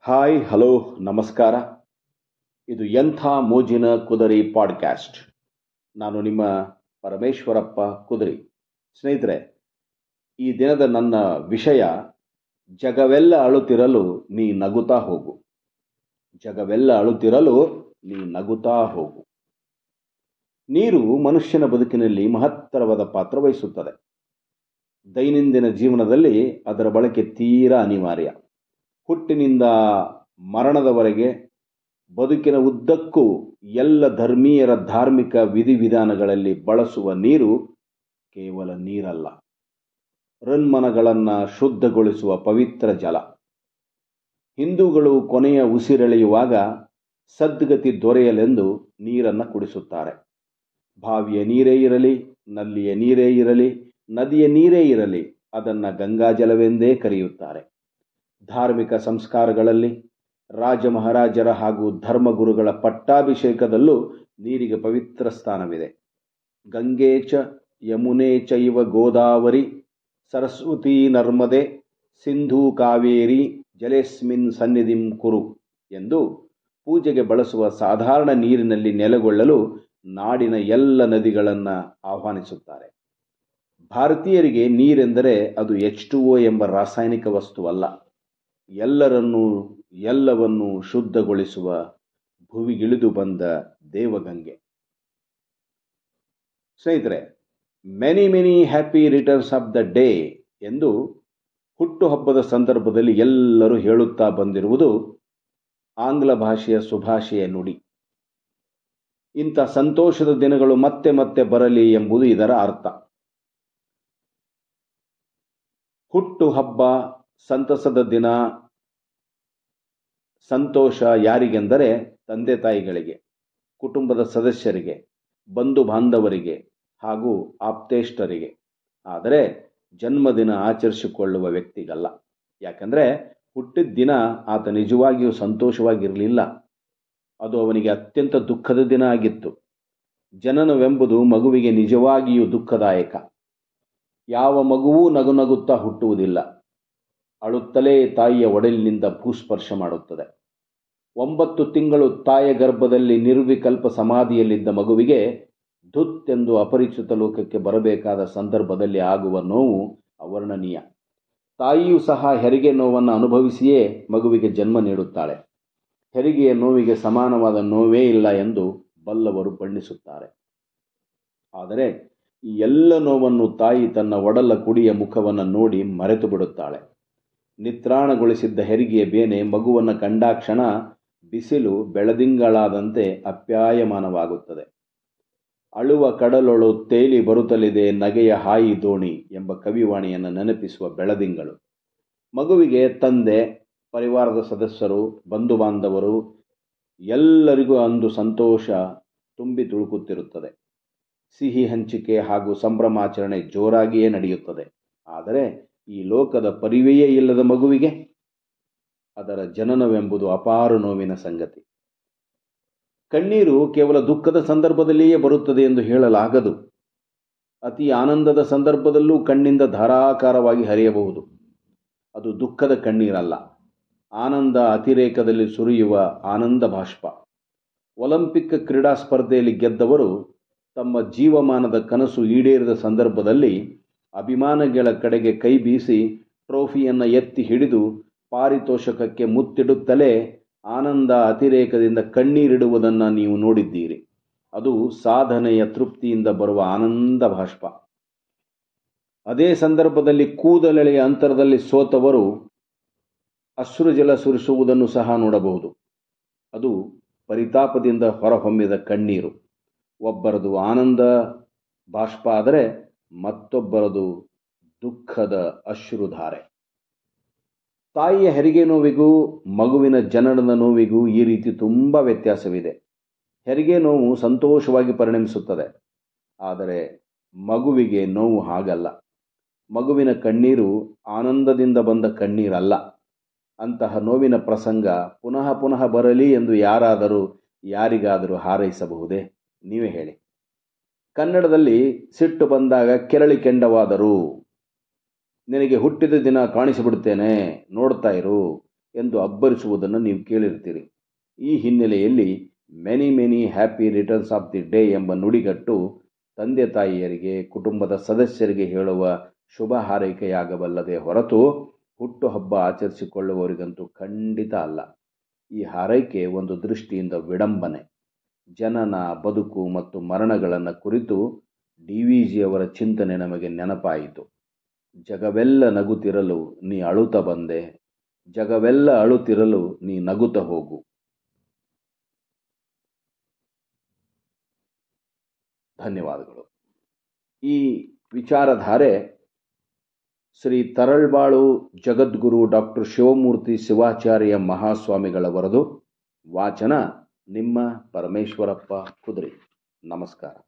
Hi, hello, ನಮಸ್ಕಾರ. ಇದು ಎಂಥ ಮೋಜಿನ ಕುದರಿ ಪಾಡ್ಕ್ಯಾಸ್ಟ್. ನಾನು ನಿಮ್ಮ ಪರಮೇಶ್ವರಪ್ಪ ಕುದರಿ. ಸ್ನೇಹಿತರೆ, ಈ ದಿನದ ನನ್ನ ವಿಷಯ, ಜಗವೆಲ್ಲ ಅಳುತ್ತಿರಲು ನೀ ನಗುತ್ತಾ ಹೋಗು. ಜಗವೆಲ್ಲ ಅಳುತ್ತಿರಲು ನೀ ನಗುತ್ತಾ ಹೋಗು. ನೀರು ಮನುಷ್ಯನ ಬದುಕಿನಲ್ಲಿ ಮಹತ್ತರವಾದ ಪಾತ್ರ ವಹಿಸುತ್ತದೆ. ದೈನಂದಿನ ಜೀವನದಲ್ಲಿ ಅದರ ಬಳಕೆ ತೀರಾ ಅನಿವಾರ್ಯ. ಹುಟ್ಟಿನಿಂದ ಮರಣದವರೆಗೆ ಬದುಕಿನ ಉದ್ದಕ್ಕೂ ಎಲ್ಲ ಧರ್ಮೀಯರ ಧಾರ್ಮಿಕ ವಿಧಿವಿಧಾನಗಳಲ್ಲಿ ಬಳಸುವ ನೀರು ಕೇವಲ ನೀರಲ್ಲ. ಋನ್ಮನಗಳನ್ನು ಶುದ್ಧಗೊಳಿಸುವ ಪವಿತ್ರ ಜಲ. ಹಿಂದೂಗಳು ಕೊನೆಯ ಉಸಿರೆಳೆಯುವಾಗ ಸದ್ಗತಿ ದೊರೆಯಲೆಂದು ನೀರನ್ನು ಕುಡಿಸುತ್ತಾರೆ. ಬಾವಿಯ ನೀರೇ ಇರಲಿ, ನಲ್ಲಿಯ ನೀರೇ ಇರಲಿ, ನದಿಯ ನೀರೇ ಇರಲಿ, ಅದನ್ನು ಗಂಗಾಜಲವೆಂದೇ ಕರೆಯುತ್ತಾರೆ. ಧಾರ್ಮಿಕ ಸಂಸ್ಕಾರಗಳಲ್ಲಿ ರಾಜ ಮಹಾರಾಜರ ಹಾಗೂ ಧರ್ಮಗುರುಗಳ ಪಟ್ಟಾಭಿಷೇಕದಲ್ಲೂ ನೀರಿಗೆ ಪವಿತ್ರ ಸ್ಥಾನವಿದೆ. ಗಂಗೆ ಚ, ಯಮುನೆ ಚೈವ ಗೋದಾವರಿ, ಸರಸ್ವತಿ ನರ್ಮದೆ, ಸಿಂಧೂ ಕಾವೇರಿ, ಜಲೇಸ್ಮಿನ್ ಸನ್ನಿಧಿಂ ಕುರು ಎಂದು ಪೂಜೆಗೆ ಬಳಸುವ ಸಾಧಾರಣ ನೀರಿನಲ್ಲಿ ನೆಲೆಗೊಳ್ಳಲು ನಾಡಿನ ಎಲ್ಲ ನದಿಗಳನ್ನು ಆಹ್ವಾನಿಸುತ್ತಾರೆ. ಭಾರತೀಯರಿಗೆ ನೀರೆಂದರೆ ಅದು ಎಚ್ ಟು ಒ ಎಂಬ ರಾಸಾಯನಿಕ ವಸ್ತುವಲ್ಲ. ಎಲ್ಲರನ್ನೂ, ಎಲ್ಲವನ್ನೂ ಶುದ್ಧಗೊಳಿಸುವ ಭುವಿಗಿಳಿದು ಬಂದ ದೇವಗಂಗೆ. ಸ್ನೇಹಿತರೆ many many happy returns of the day ಎಂದು ಹುಟ್ಟುಹಬ್ಬದ ಸಂದರ್ಭದಲ್ಲಿ ಎಲ್ಲರೂ ಹೇಳುತ್ತಾ ಬಂದಿರುವುದು ಆಂಗ್ಲ ಭಾಷೆಯ ಸುಭಾಷೆಯ ನುಡಿ. ಇಂಥ ಸಂತೋಷದ ದಿನಗಳು ಮತ್ತೆ ಮತ್ತೆ ಬರಲಿ ಎಂಬುದು ಇದರ ಅರ್ಥ. ಹುಟ್ಟು ಹಬ್ಬ ಸಂತಸದ ದಿನ, ಸಂತೋಷ ಯಾರಿಗೆಂದರೆ ತಂದೆ ತಾಯಿಗಳಿಗೆ, ಕುಟುಂಬದ ಸದಸ್ಯರಿಗೆ, ಬಂಧು ಬಾಂಧವರಿಗೆ ಹಾಗೂ ಆಪ್ತೇಷ್ಟರಿಗೆ. ಆದರೆ ಜನ್ಮದಿನ ಆಚರಿಸಿಕೊಳ್ಳುವ ವ್ಯಕ್ತಿಗಲ್ಲ. ಯಾಕಂದರೆ ಹುಟ್ಟಿದ ದಿನ ಆತ ನಿಜವಾಗಿಯೂ ಸಂತೋಷವಾಗಿರಲಿಲ್ಲ. ಅದು ಅವನಿಗೆ ಅತ್ಯಂತ ದುಃಖದ ದಿನ ಆಗಿತ್ತು. ಜನನವೆಂಬುದು ಮಗುವಿಗೆ ನಿಜವಾಗಿಯೂ ದುಃಖದಾಯಕ. ಯಾವ ಮಗುವೂ ನಗುನಗುತ್ತಾ ಹುಟ್ಟುವುದಿಲ್ಲ. ಅಳುತ್ತಲೇ ತಾಯಿಯ ಒಡಲಿನಿಂದ ಭೂಸ್ಪರ್ಶ ಮಾಡುತ್ತದೆ. ಒಂಬತ್ತು ತಿಂಗಳು ತಾಯಿಯ ಗರ್ಭದಲ್ಲಿ ನಿರ್ವಿಕಲ್ಪ ಸಮಾಧಿಯಲ್ಲಿದ್ದ ಮಗುವಿಗೆ ಧುತ್ ಎಂದು ಅಪರಿಚಿತ ಲೋಕಕ್ಕೆ ಬರಬೇಕಾದ ಸಂದರ್ಭದಲ್ಲಿ ಆಗುವ ನೋವು ಅವರ್ಣನೀಯ. ತಾಯಿಯೂ ಸಹ ಹೆರಿಗೆ ನೋವನ್ನು ಅನುಭವಿಸಿಯೇ ಮಗುವಿಗೆ ಜನ್ಮ ನೀಡುತ್ತಾಳೆ. ಹೆರಿಗೆಯ ನೋವಿಗೆ ಸಮಾನವಾದ ನೋವೇ ಇಲ್ಲ ಎಂದು ಬಲ್ಲವರು ಬಣ್ಣಿಸುತ್ತಾರೆ. ಆದರೆ ಈ ಎಲ್ಲ ನೋವನ್ನು ತಾಯಿ ತನ್ನ ಒಡಲ ಕುಡಿಯ ಮುಖವನ್ನು ನೋಡಿ ಮರೆತು ಬಿಡುತ್ತಾಳೆ ನಿತ್ರಾಣಗೊಳಿಸಿದ್ದ ಹೆರಿಗೆಯ ಬೇನೆ ಮಗುವನ್ನು ಕಂಡಾಕ್ಷಣ ಬಿಸಿಲು ಬೆಳದಿಂಗಳಾದಂತೆ ಅಪ್ಯಾಯಮಾನವಾಗುತ್ತದೆ. ಅಳುವ ಕಡಲೊಳು ತೇಲಿ ಬರುತ್ತಲಿದೆ, ನಗೆಯ ಹಾಯಿ ದೋಣಿ ಎಂಬ ಕವಿವಾಣಿಯನ್ನು ನೆನಪಿಸುವ ಬೆಳದಿಂಗಳು. ಮಗುವಿಗೆ ತಂದೆ, ಪರಿವಾರದ ಸದಸ್ಯರು ಬಂಧು ಬಾಂಧವರು ಎಲ್ಲರಿಗೂ ಅಂದು ಸಂತೋಷ ತುಂಬಿ ತುಳುಕುತ್ತಿರುತ್ತದೆ. ಸಿಹಿ ಹಂಚಿಕೆ ಹಾಗೂ ಸಂಭ್ರಮಾಚರಣೆ ಜೋರಾಗಿಯೇ ನಡೆಯುತ್ತದೆ. ಆದರೆ ಈ ಲೋಕದ ಪರಿವೆಯೇ ಇಲ್ಲದ ಮಗುವಿಗೆ ಅದರ ಜನನವೆಂಬುದು ಅಪಾರ ನೋವಿನ ಸಂಗತಿ. ಕಣ್ಣೀರು ಕೇವಲ ದುಃಖದ ಸಂದರ್ಭದಲ್ಲಿಯೇ ಬರುತ್ತದೆ ಎಂದು ಹೇಳಲಾಗದು. ಅತಿ ಆನಂದದ ಸಂದರ್ಭದಲ್ಲೂ ಕಣ್ಣಿಂದ ಧಾರಾಕಾರವಾಗಿ ಹರಿಯಬಹುದು. ಅದು ದುಃಖದ ಕಣ್ಣೀರಲ್ಲ, ಆನಂದ ಅತಿರೇಕದಲ್ಲಿ ಸುರಿಯುವ ಆನಂದ ಬಾಷ್ಪ. ಒಲಿಂಪಿಕ್ ಕ್ರೀಡಾ ಸ್ಪರ್ಧೆಯಲ್ಲಿ ಗೆದ್ದವರು ತಮ್ಮ ಜೀವಮಾನದ ಕನಸು ಈಡೇರಿದ ಸಂದರ್ಭದಲ್ಲಿ ಅಭಿಮಾನಿಗಳ ಕಡೆಗೆ ಕೈ ಬೀಸಿ ಟ್ರೋಫಿಯನ್ನು ಎತ್ತಿ ಹಿಡಿದು ಪಾರಿತೋಷಕಕ್ಕೆ ಮುತ್ತಿಡುತ್ತಲೇ ಆನಂದ ಅತಿರೇಕದಿಂದ ಕಣ್ಣೀರಿಡುವುದನ್ನು ನೀವು ನೋಡಿದ್ದೀರಿ. ಅದು ಸಾಧನೆಯ ತೃಪ್ತಿಯಿಂದ ಬರುವ ಆನಂದ ಬಾಷ್ಪ ಅದೇ ಸಂದರ್ಭದಲ್ಲಿ ಕೂದಲೆಳೆಯ ಅಂತರದಲ್ಲಿ ಸೋತವರು ಅಶ್ರುಜಲ ಸುರಿಸುವುದನ್ನು ಸಹ ನೋಡಬಹುದು. ಅದು ಪರಿತಾಪದಿಂದ ಹೊರಹೊಮ್ಮಿದ ಕಣ್ಣೀರು. ಒಬ್ಬರದು ಆನಂದ ಬಾಷ್ಪ ಆದರೆ ಮತ್ತೊಬ್ಬರದು ದುಃಖದ ಅಶ್ರುಧಾರೆ. ತಾಯಿಯ ಹೆರಿಗೆ ನೋವಿಗೂ ಮಗುವಿನ ಜನನದ ನೋವಿಗೂ ಈ ರೀತಿ ತುಂಬ ವ್ಯತ್ಯಾಸವಿದೆ. ಹೆರಿಗೆ ನೋವು ಸಂತೋಷವಾಗಿ ಪರಿಣಮಿಸುತ್ತದೆ. ಆದರೆ ಮಗುವಿಗೆ ನೋವು ಹಾಗಲ್ಲ. ಮಗುವಿನ ಕಣ್ಣೀರು ಆನಂದದಿಂದ ಬಂದ ಕಣ್ಣೀರಲ್ಲ. ಅಂತಹ ನೋವಿನ ಪ್ರಸಂಗ ಪುನಃ ಪುನಃ ಬರಲಿ ಎಂದು ಯಾರಾದರೂ ಯಾರಿಗಾದರೂ ಹಾರೈಸಬಹುದೇ? ನೀವೇ ಹೇಳಿ. ಕನ್ನಡದಲ್ಲಿ ಸಿಟ್ಟು ಬಂದಾಗ ಕೆರಳಿ ಕೆಂಡವಾದರು. ನಿನಗೆ ಹುಟ್ಟಿದ ದಿನ ಕಾಣಿಸಿಬಿಡುತ್ತೇನೆ, ನೋಡ್ತಾ ಇರು ಎಂದು ಅಬ್ಬರಿಸುವುದನ್ನು ನೀವು ಕೇಳಿರ್ತೀರಿ ಈ ಹಿನ್ನೆಲೆಯಲ್ಲಿ many many happy returns of the day ಎಂಬ ನುಡಿಗಟ್ಟು ತಂದೆ ತಾಯಿಯರಿಗೆ, ಕುಟುಂಬದ ಸದಸ್ಯರಿಗೆ ಹೇಳುವ ಶುಭ ಹಾರೈಕೆಯಾಗಬಲ್ಲದೆ ಹೊರತು ಹುಟ್ಟುಹಬ್ಬ ಆಚರಿಸಿಕೊಳ್ಳುವವರಿಗಂತೂ ಖಂಡಿತ ಅಲ್ಲ. ಈ ಹಾರೈಕೆ ಒಂದು ದೃಷ್ಟಿಯಿಂದ ವಿಡಂಬನೆ. ಜನನ, ಬದುಕು ಮತ್ತು ಮರಣಗಳನ್ನು ಕುರಿತು ಡಿ ವಿ ಜಿಯವರ ಚಿಂತನೆ ನಮಗೆ ನೆನಪಾಯಿತು. ಜಗವೆಲ್ಲ ನಗುತ್ತಿರಲು ನೀ ಅಳುತ ಬಂದೆ, ಜಗವೆಲ್ಲ ಅಳುತ್ತಿರಲು ನೀ ನಗುತ ಹೋಗು. ಧನ್ಯವಾದಗಳು. ಈ ವಿಚಾರಧಾರೆ ಶ್ರೀ ತರಳ್ಬಾಳು ಜಗದ್ಗುರು ಡಾಕ್ಟರ್ ಶಿವಮೂರ್ತಿ ಶಿವಾಚಾರ್ಯ ಮಹಾಸ್ವಾಮಿಗಳವರದು ವಾಚನ ನಿಮ್ಮ ಪರಮೇಶ್ವರಪ್ಪ ಕುದುರೆ. ನಮಸ್ಕಾರ.